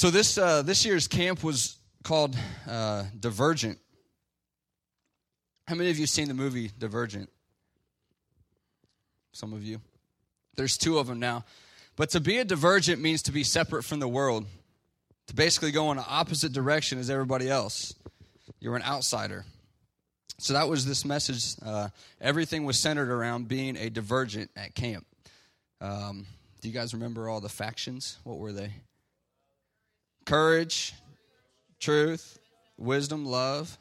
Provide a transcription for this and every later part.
So this uh, this year's camp was called uh, Divergent. How many of you seen the movie Divergent? Some of you. There's two of them now. But to be a divergent means to be separate from the world, to basically go in the opposite direction as everybody else. You're an outsider. So that was this message. Uh, everything was centered around being a divergent at camp. Um, do you guys remember all the factions? What were they? Courage, truth, wisdom, love,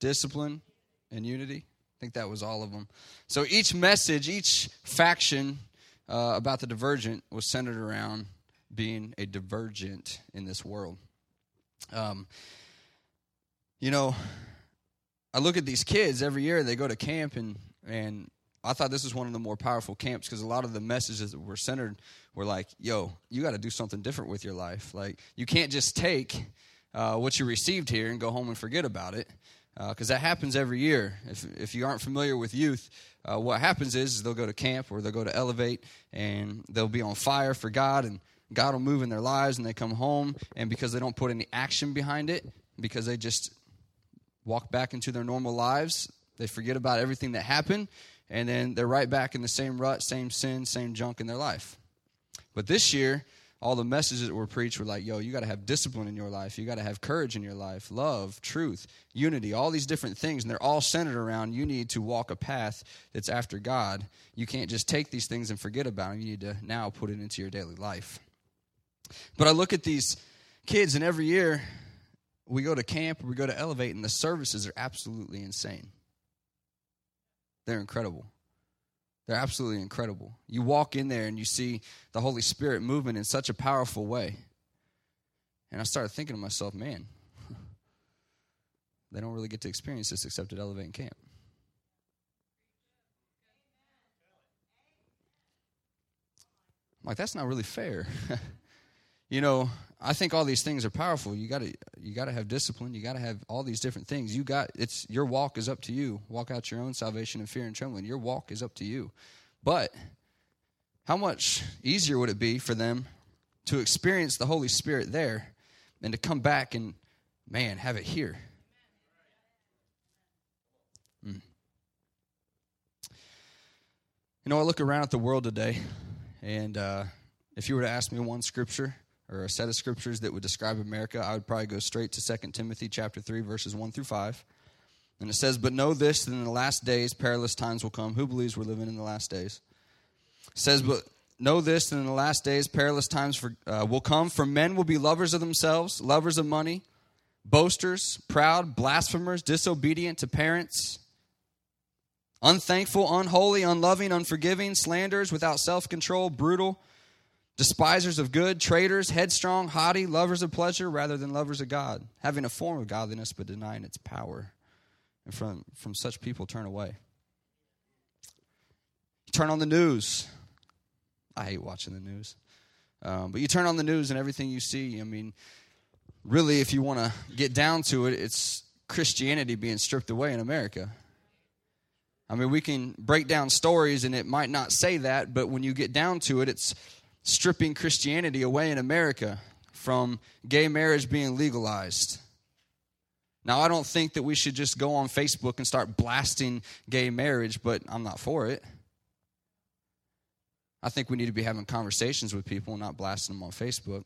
discipline, and unity. I think that was all of them. So each message, each faction uh, about the divergent was centered around being a divergent in this world. Um, you know, I look at these kids every year, they go to camp, and, and I thought this was one of the more powerful camps because a lot of the messages that were centered were like, yo, you got to do something different with your life. Like, you can't just take uh, what you received here and go home and forget about it because uh, that happens every year. If, if you aren't familiar with youth, uh, what happens is, is, they'll go to camp or they'll go to Elevate and they'll be on fire for God and God will move in their lives and they come home and because they don't put any action behind it, because they just walk back into their normal lives, they forget about everything that happened and then they're right back in the same rut, same sin, same junk in their life. But this year, all the messages that were preached were like, yo, you got to have discipline in your life. You got to have courage in your life, love, truth, unity, all these different things. And they're all centered around you need to walk a path that's after God. You can't just take these things and forget about them. You need to now put it into your daily life. But I look at these kids, and every year we go to camp, we go to Elevate, and the services are absolutely insane. They're incredible. They're absolutely incredible. You walk in there and you see the Holy Spirit moving in such a powerful way. And I started thinking to myself, man, they don't really get to experience this except at Elevate Camp. I'm like, that's not really fair. you know, I think all these things are powerful. You got to you got to have discipline. You got to have all these different things. You got it's your walk is up to you. Walk out your own salvation in fear and trembling. Your walk is up to you. But how much easier would it be for them to experience the Holy Spirit there and to come back and man, have it here? Mm. You know, I look around at the world today, and uh, if you were to ask me one scripture or a set of scriptures that would describe America, I would probably go straight to 2 Timothy chapter 3 verses 1 through 5. And it says, "But know this that in the last days perilous times will come." Who believes we're living in the last days? It says, "But know this that in the last days perilous times for, uh, will come, for men will be lovers of themselves, lovers of money, boasters, proud, blasphemers, disobedient to parents, unthankful, unholy, unloving, unforgiving, slanderers, without self-control, brutal, despisers of good, traitors, headstrong, haughty, lovers of pleasure rather than lovers of God, having a form of godliness but denying its power. And from, from such people, turn away. Turn on the news. I hate watching the news. Um, but you turn on the news and everything you see, I mean, really, if you want to get down to it, it's Christianity being stripped away in America. I mean, we can break down stories and it might not say that, but when you get down to it, it's stripping Christianity away in America from gay marriage being legalized. Now, I don't think that we should just go on Facebook and start blasting gay marriage, but I'm not for it. I think we need to be having conversations with people not blasting them on Facebook.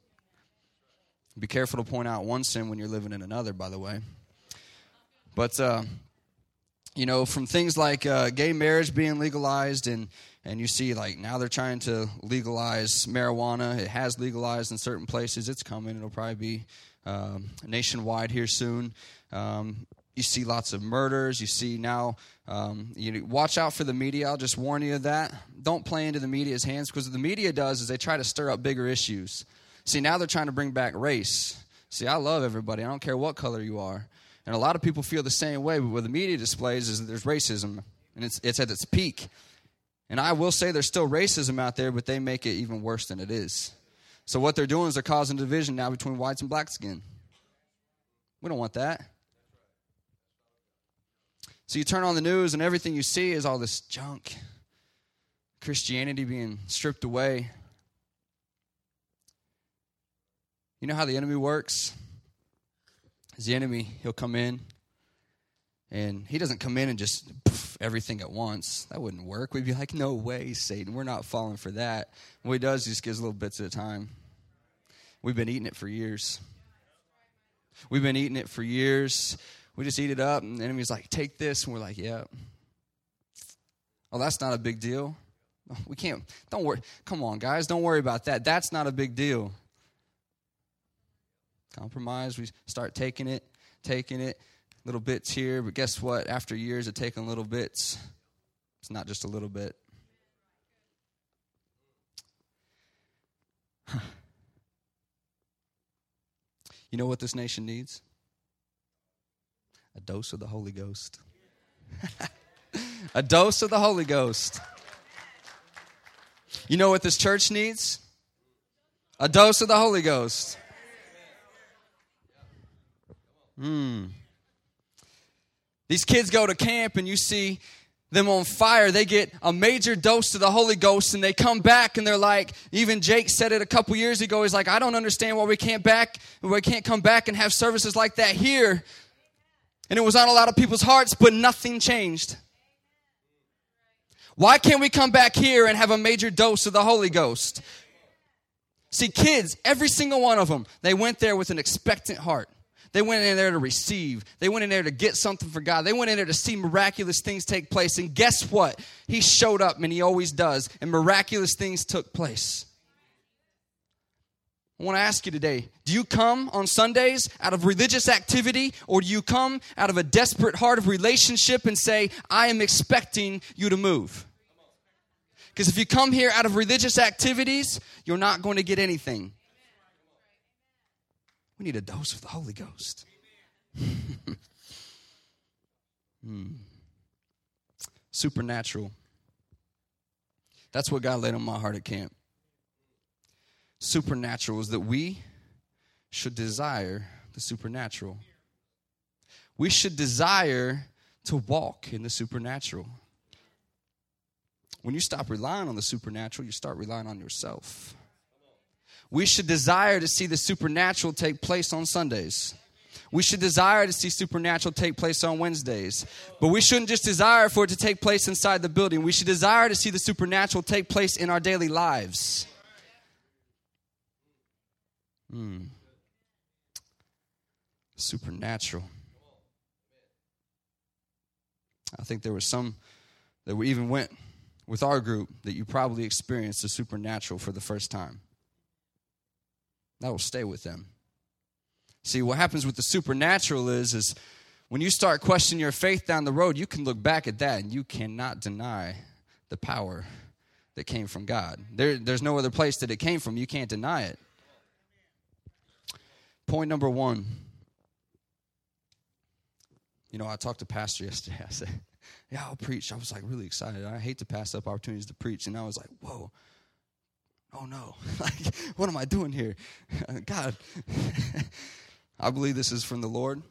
Be careful to point out one sin when you're living in another, by the way. But, uh, you know, from things like uh, gay marriage being legalized and and you see like now they're trying to legalize marijuana. It has legalized in certain places. It's coming. It'll probably be um, nationwide here soon. Um, you see lots of murders. You see now. Um, you watch out for the media. I'll just warn you of that. Don't play into the media's hands because what the media does is they try to stir up bigger issues. See now they're trying to bring back race. See, I love everybody. I don't care what color you are. And a lot of people feel the same way. But what the media displays is that there's racism, and it's it's at its peak. And I will say there's still racism out there, but they make it even worse than it is. So what they're doing is they're causing division now between whites and black skin. We don't want that. So you turn on the news and everything you see is all this junk. Christianity being stripped away. You know how the enemy works? Is the enemy, he'll come in and he doesn't come in and just poof, everything at once. That wouldn't work. We'd be like, no way, Satan. We're not falling for that. What he does, he just gives little bits at a time. We've been eating it for years. We've been eating it for years. We just eat it up, and the enemy's like, take this. And we're like, yeah. Oh, that's not a big deal. We can't, don't worry. Come on, guys, don't worry about that. That's not a big deal. Compromise, we start taking it, taking it, little bits here, but guess what? After years of taking little bits, it's not just a little bit. You know what this nation needs? A dose of the Holy Ghost. a dose of the Holy Ghost. You know what this church needs? A dose of the Holy Ghost. Hmm. These kids go to camp and you see them on fire. They get a major dose of the Holy Ghost and they come back and they're like, even Jake said it a couple years ago. He's like, I don't understand why we can't back, we can't come back and have services like that here. And it was on a lot of people's hearts, but nothing changed. Why can't we come back here and have a major dose of the Holy Ghost? See, kids, every single one of them, they went there with an expectant heart. They went in there to receive. They went in there to get something for God. They went in there to see miraculous things take place. And guess what? He showed up and he always does. And miraculous things took place. I want to ask you today do you come on Sundays out of religious activity or do you come out of a desperate heart of relationship and say, I am expecting you to move? Because if you come here out of religious activities, you're not going to get anything. We need a dose of the Holy Ghost. hmm. Supernatural. That's what God laid on my heart at camp. Supernatural is that we should desire the supernatural. We should desire to walk in the supernatural. When you stop relying on the supernatural, you start relying on yourself. We should desire to see the supernatural take place on Sundays. We should desire to see supernatural take place on Wednesdays. But we shouldn't just desire for it to take place inside the building. We should desire to see the supernatural take place in our daily lives. Hmm. Supernatural. I think there was some that we even went with our group that you probably experienced the supernatural for the first time. That will stay with them. See, what happens with the supernatural is, is when you start questioning your faith down the road, you can look back at that and you cannot deny the power that came from God. There, there's no other place that it came from. You can't deny it. Point number one. You know, I talked to Pastor yesterday. I said, Yeah, I'll preach. I was like really excited. I hate to pass up opportunities to preach. And I was like, Whoa, oh no, like, what am I doing here? God, I believe this is from the Lord.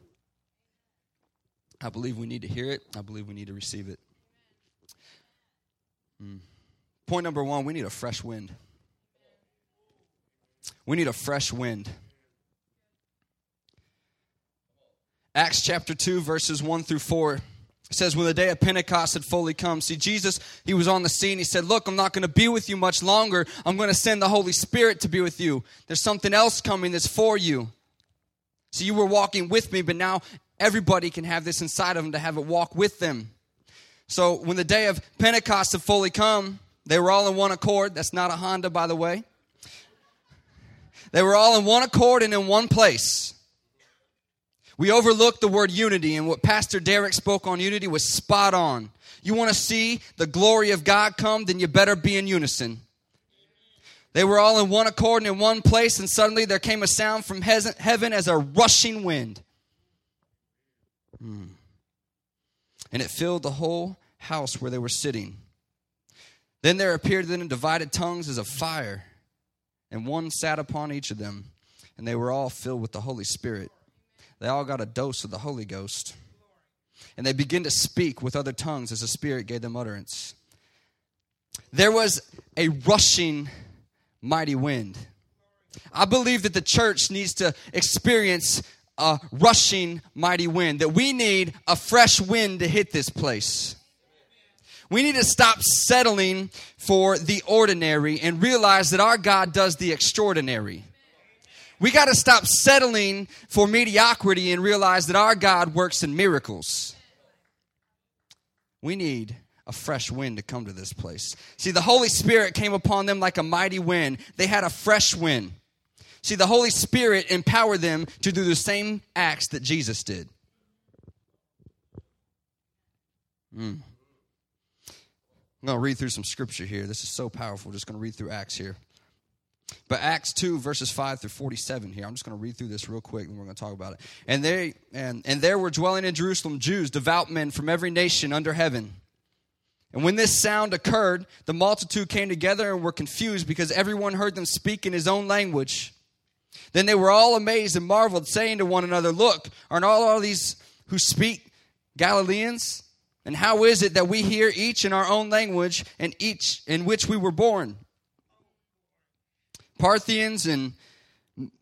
I believe we need to hear it. I believe we need to receive it. Mm. Point number one we need a fresh wind. We need a fresh wind. Acts chapter 2, verses 1 through 4 it says, when the day of Pentecost had fully come, see, Jesus, he was on the scene. He said, Look, I'm not going to be with you much longer. I'm going to send the Holy Spirit to be with you. There's something else coming that's for you. So you were walking with me, but now everybody can have this inside of them to have it walk with them. So when the day of Pentecost had fully come, they were all in one accord. That's not a Honda, by the way. They were all in one accord and in one place. We overlook the word unity, and what Pastor Derek spoke on unity was spot on. You want to see the glory of God come, then you better be in unison. They were all in one accord and in one place, and suddenly there came a sound from heaven as a rushing wind. Hmm. And it filled the whole house where they were sitting. Then there appeared then divided tongues as of fire, and one sat upon each of them, and they were all filled with the Holy Spirit they all got a dose of the Holy Ghost. And they begin to speak with other tongues as the Spirit gave them utterance. There was a rushing mighty wind. I believe that the church needs to experience a rushing mighty wind, that we need a fresh wind to hit this place. We need to stop settling for the ordinary and realize that our God does the extraordinary. We got to stop settling for mediocrity and realize that our God works in miracles. We need a fresh wind to come to this place. See, the Holy Spirit came upon them like a mighty wind. They had a fresh wind. See, the Holy Spirit empowered them to do the same acts that Jesus did. Mm. I'm going to read through some scripture here. This is so powerful. Just going to read through Acts here. But Acts 2, verses 5 through 47 here. I'm just going to read through this real quick and we're going to talk about it. And they and, and there were dwelling in Jerusalem Jews, devout men from every nation under heaven. And when this sound occurred, the multitude came together and were confused because everyone heard them speak in his own language. Then they were all amazed and marveled, saying to one another, Look, aren't all, all these who speak Galileans? And how is it that we hear each in our own language and each in which we were born? Parthians and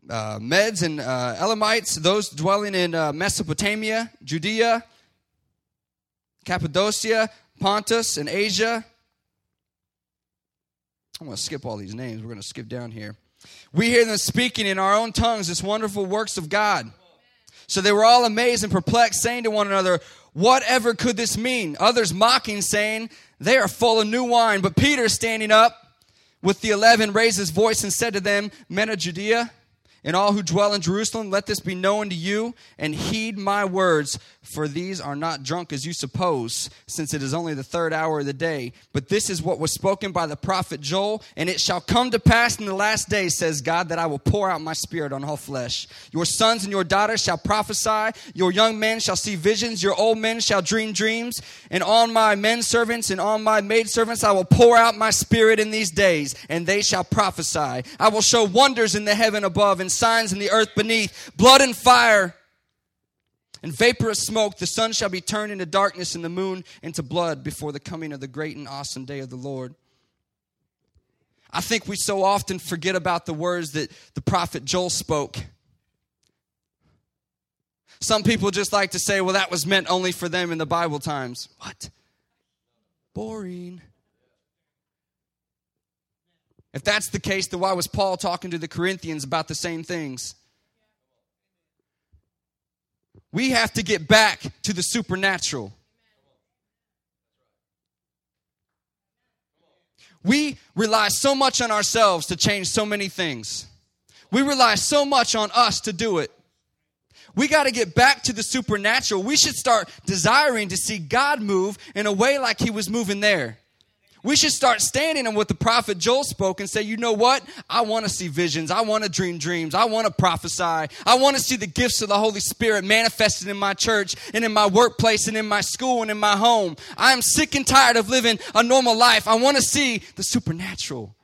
uh, Medes and uh, Elamites, those dwelling in uh, Mesopotamia, Judea, Cappadocia, Pontus, and Asia. I'm going to skip all these names. We're going to skip down here. We hear them speaking in our own tongues this wonderful works of God. So they were all amazed and perplexed, saying to one another, Whatever could this mean? Others mocking, saying, They are full of new wine. But Peter, standing up with the eleven, raised his voice and said to them, Men of Judea, and all who dwell in Jerusalem, let this be known to you, and heed my words, for these are not drunk as you suppose, since it is only the third hour of the day. But this is what was spoken by the prophet Joel, and it shall come to pass in the last days, says God, that I will pour out my spirit on all flesh. Your sons and your daughters shall prophesy, your young men shall see visions, your old men shall dream dreams, and on my men servants and on my maidservants I will pour out my spirit in these days, and they shall prophesy. I will show wonders in the heaven above and signs in the earth beneath, blood and fire and vaporous smoke. The sun shall be turned into darkness and the moon into blood before the coming of the great and awesome day of the Lord. I think we so often forget about the words that the prophet Joel spoke. Some people just like to say, well, that was meant only for them in the Bible times. What? Boring. If that's the case, then why was Paul talking to the Corinthians about the same things? We have to get back to the supernatural. We rely so much on ourselves to change so many things. We rely so much on us to do it. We got to get back to the supernatural. We should start desiring to see God move in a way like He was moving there. We should start standing on what the prophet Joel spoke and say, you know what? I want to see visions. I want to dream dreams. I want to prophesy. I want to see the gifts of the Holy Spirit manifested in my church and in my workplace and in my school and in my home. I am sick and tired of living a normal life. I want to see the supernatural.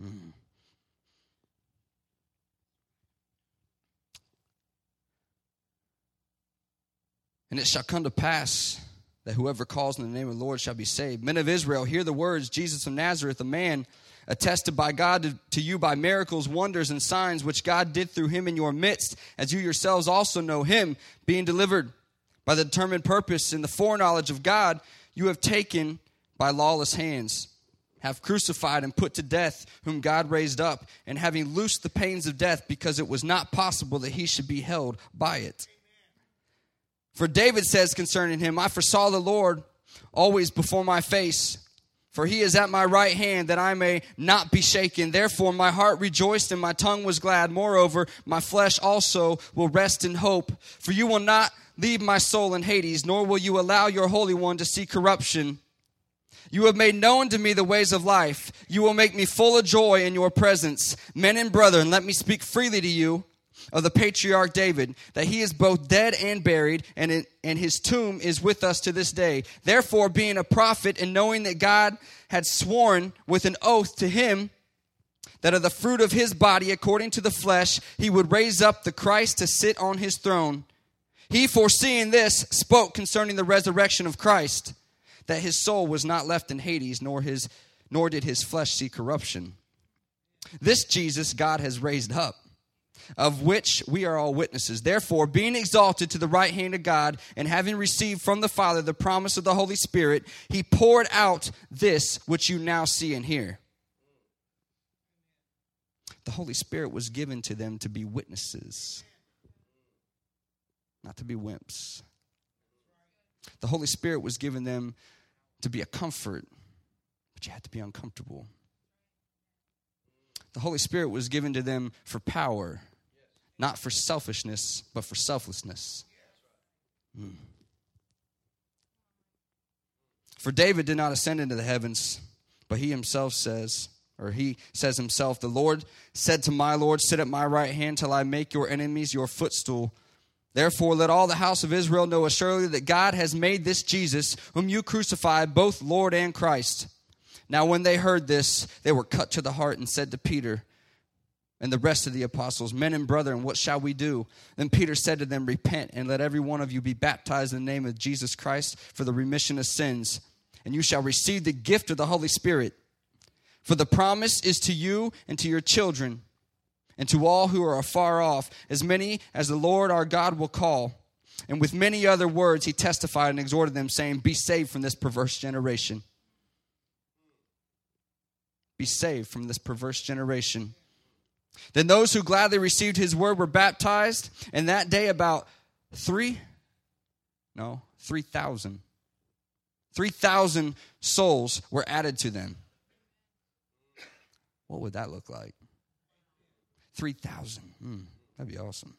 Hmm. And it shall come to pass that whoever calls in the name of the Lord shall be saved. Men of Israel, hear the words Jesus of Nazareth, a man attested by God to, to, you by miracles, wonders, and signs which God did through him in your midst, as you yourselves also know him, being delivered by the determined purpose and the foreknowledge of God, you have taken by lawless hands. Have crucified and put to death, whom God raised up, and having loosed the pains of death, because it was not possible that he should be held by it. For David says concerning him, I foresaw the Lord always before my face. For he is at my right hand that I may not be shaken. Therefore, my heart rejoiced and my tongue was glad. Moreover, my flesh also will rest in hope. For you will not leave my soul in Hades, nor will you allow your Holy One to see corruption. You have made known to me the ways of life. You will make me full of joy in your presence. Men and brethren, let me speak freely to you of the patriarch David, that he is both dead and buried, and, and his tomb is with us to this day. Therefore, being a prophet and knowing that God had sworn with an oath to him that of the fruit of his body, according to the flesh, he would raise up the Christ to sit on his throne. He, foreseeing this, spoke concerning the resurrection of Christ, that his soul was not left in Hades, nor, his, nor did his flesh see corruption. This Jesus God has raised up, of which we are all witnesses. Therefore, being exalted to the right hand of God, and having received from the Father the promise of the Holy Spirit, he poured out this which you now see and hear. The Holy Spirit was given to them to be witnesses, not to be wimps. The Holy Spirit was given them to be a comfort, but you had to be uncomfortable. The Holy Spirit was given to them for power, not for selfishness, but for selflessness. Mm. For David did not ascend into the heavens, but he himself says, or he says himself, The Lord said to my Lord, Sit at my right hand till I make your enemies your footstool. Therefore, let all the house of Israel know assuredly that God has made this Jesus, whom you crucified, both Lord and Christ. Now, when they heard this, they were cut to the heart and said to Peter and the rest of the apostles, Men and brethren, what shall we do? Then Peter said to them, Repent and let every one of you be baptized in the name of Jesus Christ for the remission of sins, and you shall receive the gift of the Holy Spirit. For the promise is to you and to your children, and to all who are afar off, as many as the Lord our God will call. And with many other words, he testified and exhorted them, saying, Be saved from this perverse generation be saved from this perverse generation. Then those who gladly received his word were baptized, and that day about three, no, 3,000. 3,000 souls were added to them. What would that look like? 3,000. Mm, that'd be awesome.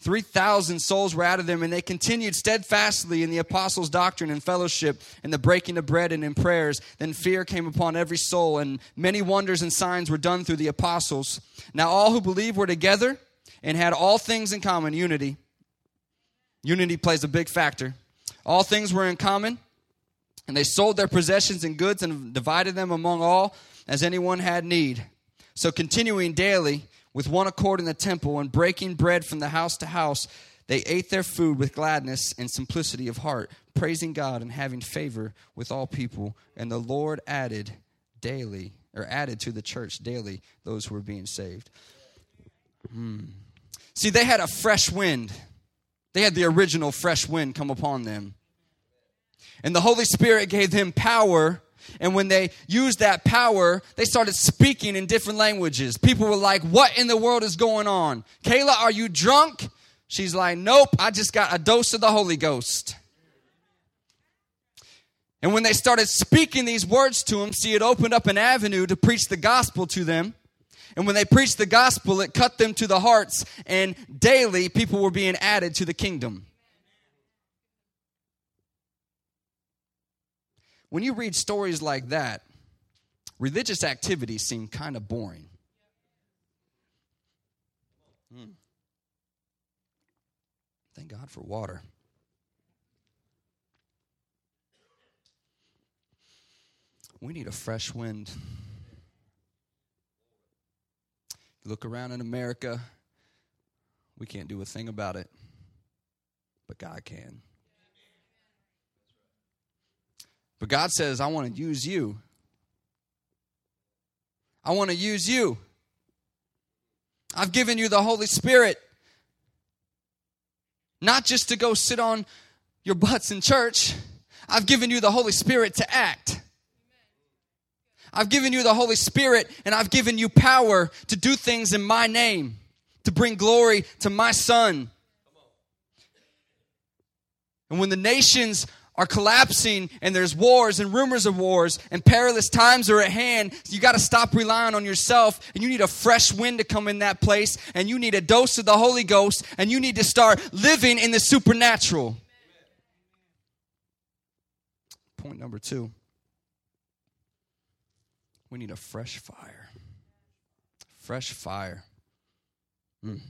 3,000 souls were out of them, and they continued steadfastly in the apostles' doctrine and fellowship, in the breaking of bread and in prayers. Then fear came upon every soul, and many wonders and signs were done through the apostles. Now all who believed were together and had all things in common unity. Unity plays a big factor. All things were in common, and they sold their possessions and goods and divided them among all as anyone had need. So continuing daily, with one accord in the temple and breaking bread from the house to house, they ate their food with gladness and simplicity of heart, praising God and having favor with all people. And the Lord added daily, or added to the church daily, those who were being saved. Hmm. See, they had a fresh wind. They had the original fresh wind come upon them. And the Holy Spirit gave them power and when they used that power, they started speaking in different languages. People were like, What in the world is going on? Kayla, are you drunk? She's like, Nope, I just got a dose of the Holy Ghost. And when they started speaking these words to him, see, it opened up an avenue to preach the gospel to them. And when they preached the gospel, it cut them to the hearts, and daily people were being added to the kingdom. When you read stories like that, religious activities seem kind of boring. Mm. Thank God for water. We need a fresh wind. look around in America, we can't do a thing about it, but God can. But God says, I want to use you. I want to use you. I've given you the Holy Spirit, not just to go sit on your butts in church. I've given you the Holy Spirit to act. I've given you the Holy Spirit and I've given you power to do things in my name, to bring glory to my Son. And when the nations are collapsing and there's wars and rumors of wars and perilous times are at hand, you got to stop relying on yourself and you need a fresh wind to come in that place and you need a dose of the Holy Ghost and you need to start living in the supernatural. Point number two we need a fresh fire. Fresh fire. Mm.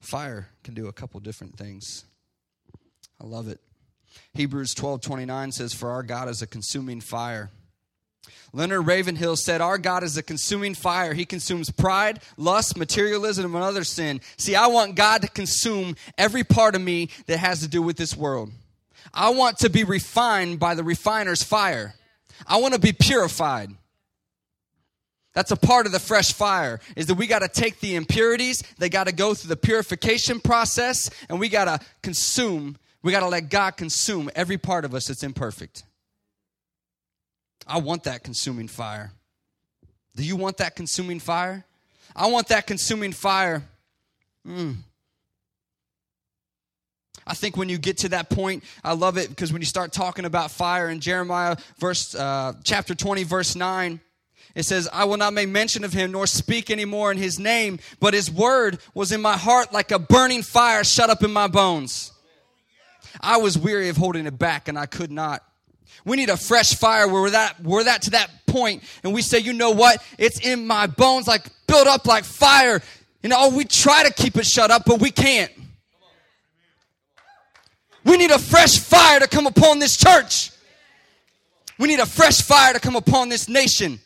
Fire can do a couple different things. I love it. Hebrews 12 29 says, For our God is a consuming fire. Leonard Ravenhill said, Our God is a consuming fire. He consumes pride, lust, materialism, and other sin. See, I want God to consume every part of me that has to do with this world. I want to be refined by the refiner's fire. I want to be purified. That's a part of the fresh fire is that we got to take the impurities, they got to go through the purification process, and we got to consume, we got to let God consume every part of us that's imperfect. I want that consuming fire. Do you want that consuming fire? I want that consuming fire. Mm. I think when you get to that point, I love it because when you start talking about fire in Jeremiah verse uh, chapter 20 verse 9, it says, I will not make mention of him nor speak anymore in his name, but his word was in my heart like a burning fire shut up in my bones. I was weary of holding it back and I could not. We need a fresh fire where we're that we're that to that point and we say, you know what? It's in my bones, like built up like fire. You know, we try to keep it shut up, but we can't. We need a fresh fire to come upon this church. We need a fresh fire to come upon this nation.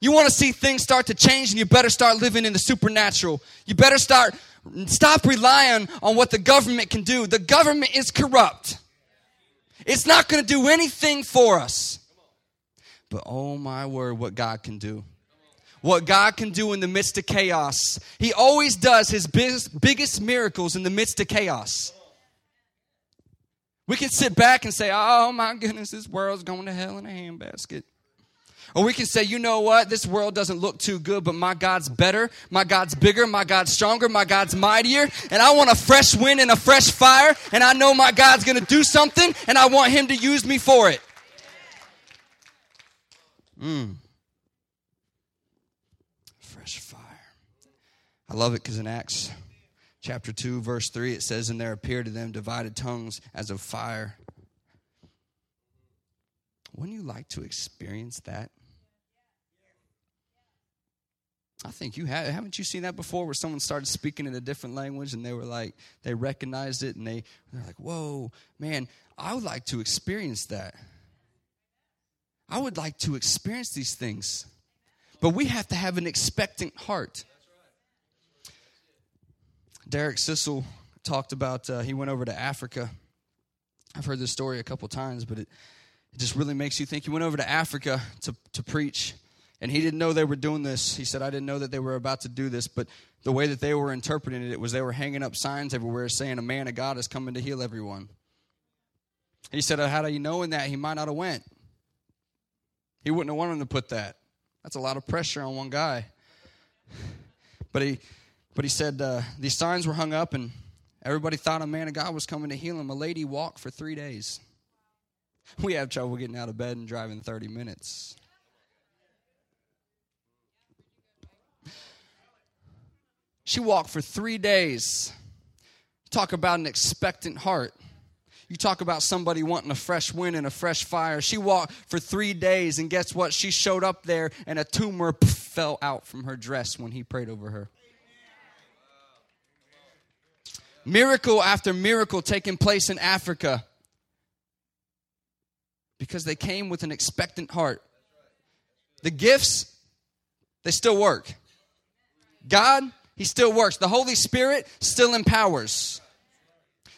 You want to see things start to change, and you better start living in the supernatural. You better start stop relying on what the government can do. The government is corrupt. It's not going to do anything for us. But oh my word, what God can do. What God can do in the midst of chaos. He always does his biggest, biggest miracles in the midst of chaos. We can sit back and say, oh my goodness, this world's going to hell in a handbasket. Or we can say, you know what? This world doesn't look too good, but my God's better. My God's bigger. My God's stronger. My God's mightier. And I want a fresh wind and a fresh fire. And I know my God's going to do something. And I want Him to use me for it. Mm. Fresh fire. I love it because in Acts chapter 2, verse 3, it says, And there appeared to them divided tongues as of fire. Wouldn't you like to experience that? I think you have. Haven't you seen that before where someone started speaking in a different language and they were like, they recognized it and they, they're like, whoa, man, I would like to experience that. I would like to experience these things. But we have to have an expectant heart. Derek Sissel talked about, uh, he went over to Africa. I've heard this story a couple times, but it, it just really makes you think. He went over to Africa to, to preach and he didn't know they were doing this. He said, I didn't know that they were about to do this, but the way that they were interpreting it, it was they were hanging up signs everywhere saying, A man of God is coming to heal everyone. He said, How do you know in that? He might not have went. He wouldn't have wanted him to put that. That's a lot of pressure on one guy. But he, but he said uh, these signs were hung up, and everybody thought a man of God was coming to heal him. A lady walked for three days. We have trouble getting out of bed and driving 30 minutes. She walked for three days. Talk about an expectant heart. You talk about somebody wanting a fresh wind and a fresh fire. She walked for three days, and guess what? She showed up there, and a tumor fell out from her dress when he prayed over her. Miracle after miracle taking place in Africa because they came with an expectant heart. The gifts, they still work. God he still works. The Holy Spirit still empowers.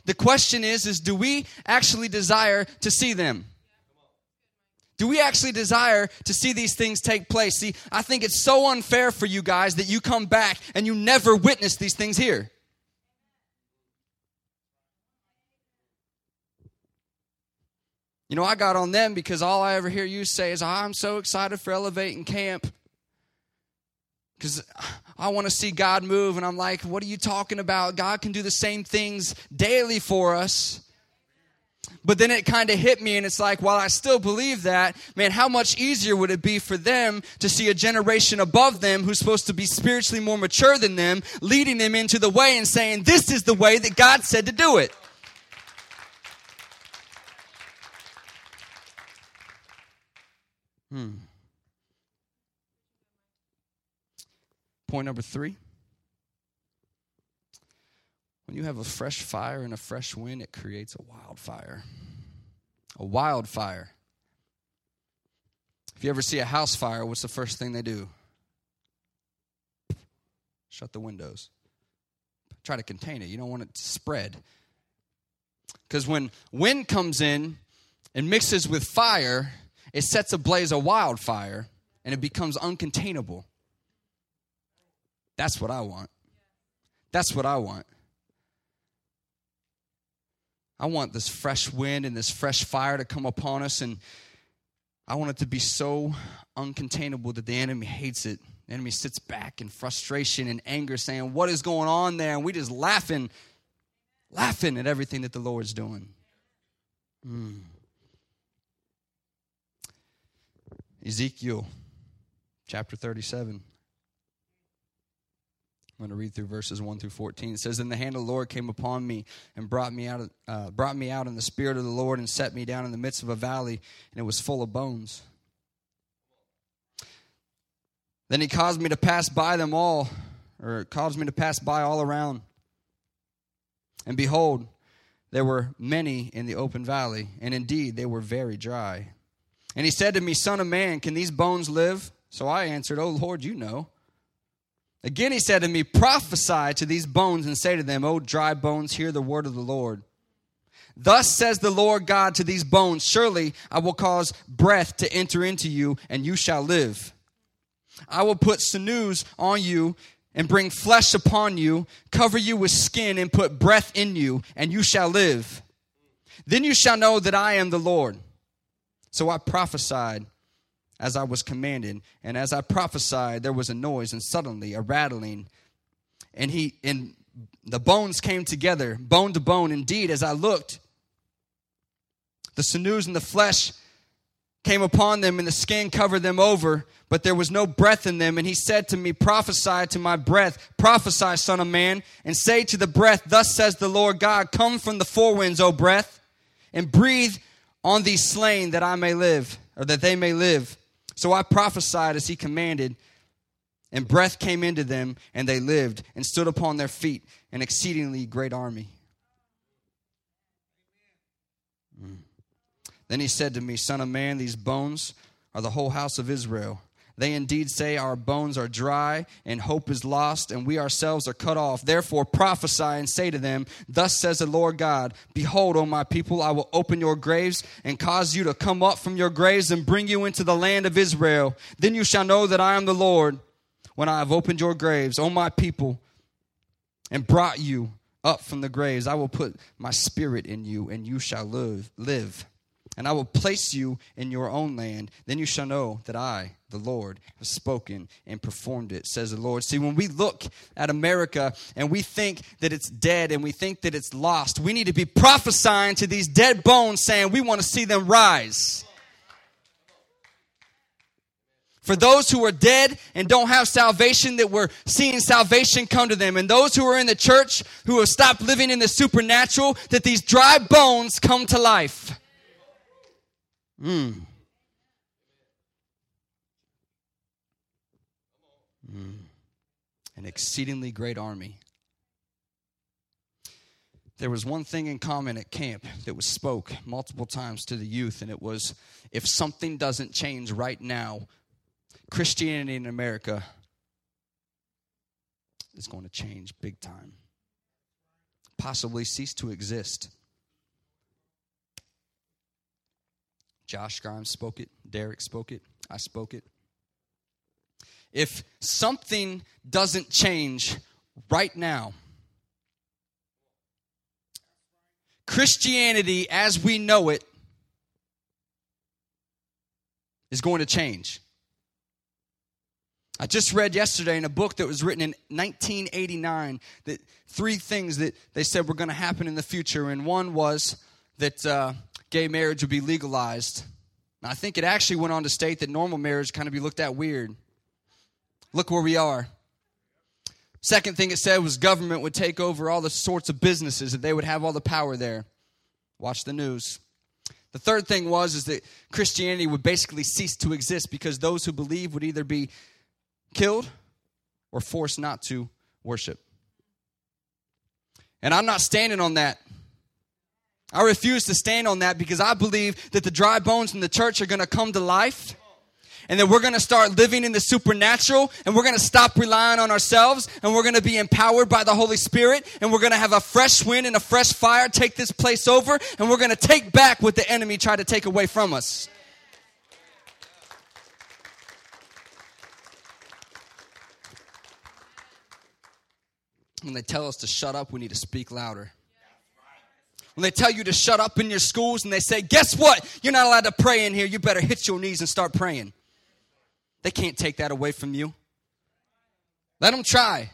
The question is is do we actually desire to see them? Do we actually desire to see these things take place? See, I think it's so unfair for you guys that you come back and you never witness these things here. You know, I got on them because all I ever hear you say is, oh, I'm so excited for Elevating Camp because I want to see God move. And I'm like, what are you talking about? God can do the same things daily for us. But then it kind of hit me, and it's like, while I still believe that, man, how much easier would it be for them to see a generation above them who's supposed to be spiritually more mature than them, leading them into the way and saying, This is the way that God said to do it? Hmm. Point number three when you have a fresh fire and a fresh wind, it creates a wildfire. A wildfire. If you ever see a house fire, what's the first thing they do? Shut the windows. Try to contain it. You don't want it to spread. Because when wind comes in and mixes with fire, it sets ablaze a wildfire and it becomes uncontainable. That's what I want. That's what I want. I want this fresh wind and this fresh fire to come upon us, and I want it to be so uncontainable that the enemy hates it. The enemy sits back in frustration and anger, saying, What is going on there? And we just laughing, laughing at everything that the Lord's doing. Mm. Ezekiel chapter 37. I'm going to read through verses 1 through 14. It says, "Then the hand of the Lord came upon me and brought me out, uh, brought me out in the spirit of the Lord and set me down in the midst of a valley, and it was full of bones. Then he caused me to pass by them all, or caused me to pass by all around. And behold, there were many in the open valley, and indeed they were very dry. And he said to me, Son of man, can these bones live? So I answered, O Lord, you know. Again, he said to me, Prophesy to these bones and say to them, O dry bones, hear the word of the Lord. Thus says the Lord God to these bones Surely I will cause breath to enter into you, and you shall live. I will put sinews on you and bring flesh upon you, cover you with skin, and put breath in you, and you shall live. Then you shall know that I am the Lord. So I prophesied as I was commanded. And as I prophesied, there was a noise, and suddenly a rattling. And he and the bones came together, bone to bone. Indeed, as I looked, the sinews and the flesh came upon them, and the skin covered them over, but there was no breath in them. And he said to me, Prophesy to my breath, prophesy, son of man, and say to the breath, Thus says the Lord God, Come from the four winds, O breath, and breathe on these slain that I may live, or that they may live. So I prophesied as he commanded, and breath came into them, and they lived and stood upon their feet, an exceedingly great army. Mm. Then he said to me, Son of man, these bones are the whole house of Israel. They indeed say, Our bones are dry, and hope is lost, and we ourselves are cut off. Therefore prophesy and say to them, Thus says the Lord God Behold, O my people, I will open your graves and cause you to come up from your graves and bring you into the land of Israel. Then you shall know that I am the Lord when I have opened your graves, O my people, and brought you up from the graves. I will put my spirit in you, and you shall live. live and I will place you in your own land. Then you shall know that I, the Lord, have spoken and performed it, says the Lord. See, when we look at America and we think that it's dead and we think that it's lost, we need to be prophesying to these dead bones, saying we want to see them rise. For those who are dead and don't have salvation, that we're seeing salvation come to them. And those who are in the church who have stopped living in the supernatural, that these dry bones come to life. Mm. Mm. An exceedingly great army. There was one thing in common at camp that was spoke multiple times to the youth, and it was if something doesn't change right now, Christianity in America is going to change big time, possibly cease to exist. Josh Grimes spoke it, Derek spoke it, I spoke it. If something doesn't change right now, Christianity as we know it is going to change. I just read yesterday in a book that was written in 1989 that three things that they said were going to happen in the future, and one was that uh, gay marriage would be legalized. I think it actually went on to state that normal marriage kind of be looked at weird. Look where we are. Second thing it said was government would take over all the sorts of businesses, that they would have all the power there. Watch the news. The third thing was is that Christianity would basically cease to exist because those who believe would either be killed or forced not to worship. And I'm not standing on that. I refuse to stand on that because I believe that the dry bones in the church are going to come to life and that we're going to start living in the supernatural and we're going to stop relying on ourselves and we're going to be empowered by the Holy Spirit and we're going to have a fresh wind and a fresh fire take this place over and we're going to take back what the enemy tried to take away from us. When they tell us to shut up, we need to speak louder. When they tell you to shut up in your schools and they say, guess what? You're not allowed to pray in here. You better hit your knees and start praying. They can't take that away from you. Let them try.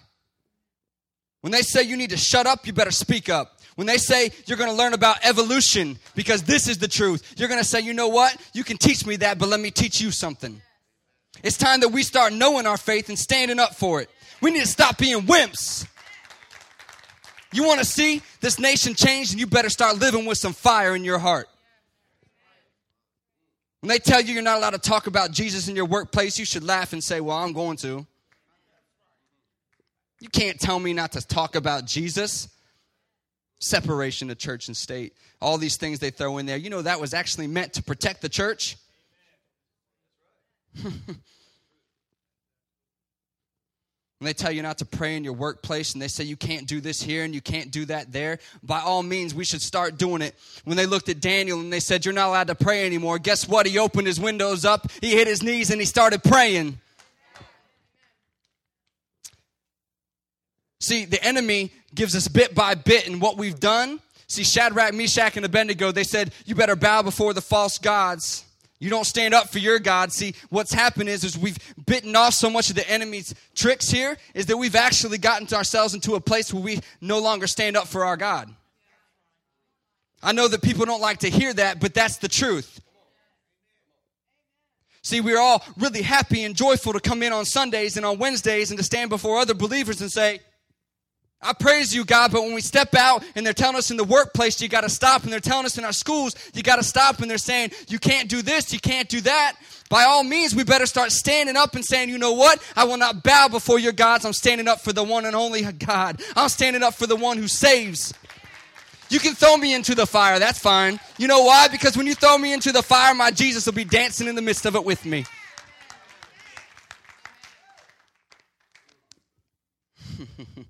When they say you need to shut up, you better speak up. When they say you're going to learn about evolution because this is the truth, you're going to say, you know what? You can teach me that, but let me teach you something. It's time that we start knowing our faith and standing up for it. We need to stop being wimps. You want to see this nation change, and you better start living with some fire in your heart. When they tell you you're not allowed to talk about Jesus in your workplace, you should laugh and say, Well, I'm going to. You can't tell me not to talk about Jesus. Separation of church and state. All these things they throw in there. You know, that was actually meant to protect the church. When they tell you not to pray in your workplace and they say you can't do this here and you can't do that there, by all means, we should start doing it. When they looked at Daniel and they said, You're not allowed to pray anymore, guess what? He opened his windows up, he hit his knees, and he started praying. See, the enemy gives us bit by bit, and what we've done. See, Shadrach, Meshach, and Abednego, they said, You better bow before the false gods. You don't stand up for your God. See, what's happened is, is we've bitten off so much of the enemy's tricks here, is that we've actually gotten ourselves into a place where we no longer stand up for our God. I know that people don't like to hear that, but that's the truth. See, we're all really happy and joyful to come in on Sundays and on Wednesdays and to stand before other believers and say, I praise you, God, but when we step out and they're telling us in the workplace, you got to stop, and they're telling us in our schools, you got to stop, and they're saying, you can't do this, you can't do that, by all means, we better start standing up and saying, you know what? I will not bow before your gods. I'm standing up for the one and only God. I'm standing up for the one who saves. You can throw me into the fire, that's fine. You know why? Because when you throw me into the fire, my Jesus will be dancing in the midst of it with me.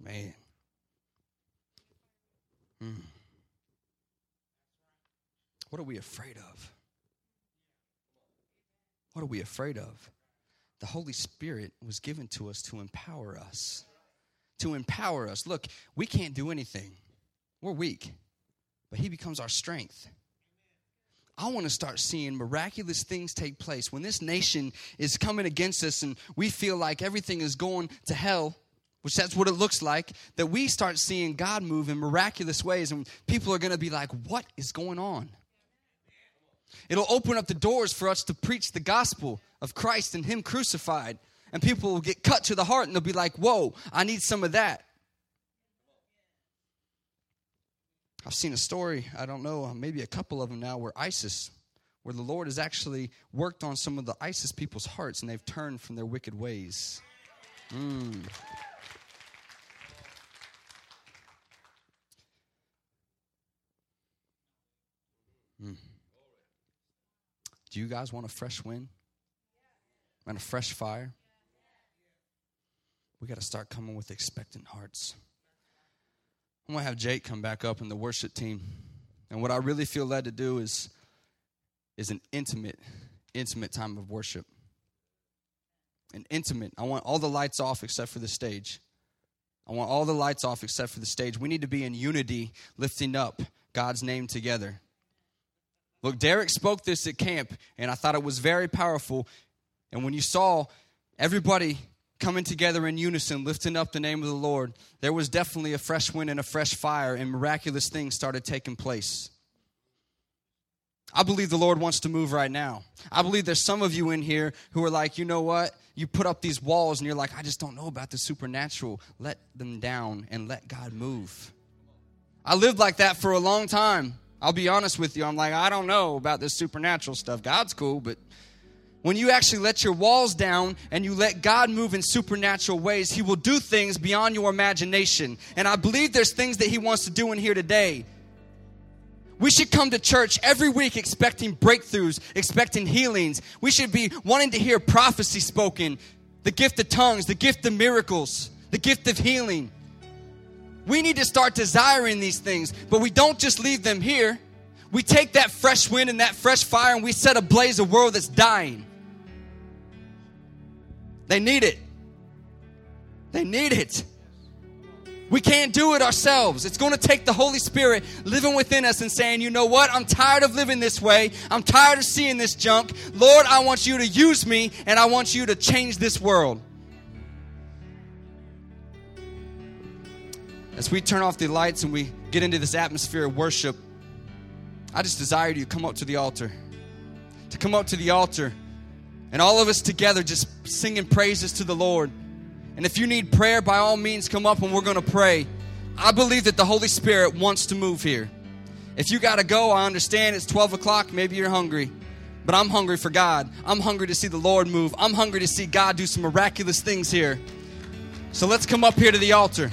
Man. Mm. What are we afraid of? What are we afraid of? The Holy Spirit was given to us to empower us. To empower us. Look, we can't do anything, we're weak, but He becomes our strength. I want to start seeing miraculous things take place. When this nation is coming against us and we feel like everything is going to hell, which that's what it looks like, that we start seeing God move in miraculous ways, and people are going to be like, What is going on? It'll open up the doors for us to preach the gospel of Christ and Him crucified, and people will get cut to the heart and they'll be like, Whoa, I need some of that. I've seen a story, I don't know, maybe a couple of them now, where ISIS, where the Lord has actually worked on some of the ISIS people's hearts and they've turned from their wicked ways. Mm. Mm. Do you guys want a fresh wind and a fresh fire? We got to start coming with expectant hearts. I'm going to have Jake come back up in the worship team. And what I really feel led to do is, is an intimate, intimate time of worship. An intimate. I want all the lights off except for the stage. I want all the lights off except for the stage. We need to be in unity, lifting up God's name together. Look, Derek spoke this at camp, and I thought it was very powerful. And when you saw everybody coming together in unison, lifting up the name of the Lord, there was definitely a fresh wind and a fresh fire, and miraculous things started taking place. I believe the Lord wants to move right now. I believe there's some of you in here who are like, you know what? You put up these walls and you're like, I just don't know about the supernatural. Let them down and let God move. I lived like that for a long time. I'll be honest with you. I'm like, I don't know about this supernatural stuff. God's cool, but when you actually let your walls down and you let God move in supernatural ways, He will do things beyond your imagination. And I believe there's things that He wants to do in here today. We should come to church every week expecting breakthroughs, expecting healings. We should be wanting to hear prophecy spoken, the gift of tongues, the gift of miracles, the gift of healing. We need to start desiring these things, but we don't just leave them here. We take that fresh wind and that fresh fire and we set ablaze a world that's dying. They need it. They need it. We can't do it ourselves. It's going to take the Holy Spirit living within us and saying, you know what? I'm tired of living this way. I'm tired of seeing this junk. Lord, I want you to use me and I want you to change this world. As we turn off the lights and we get into this atmosphere of worship, I just desire you to come up to the altar. To come up to the altar and all of us together just singing praises to the Lord. And if you need prayer, by all means, come up and we're going to pray. I believe that the Holy Spirit wants to move here. If you got to go, I understand it's 12 o'clock. Maybe you're hungry. But I'm hungry for God. I'm hungry to see the Lord move. I'm hungry to see God do some miraculous things here. So let's come up here to the altar.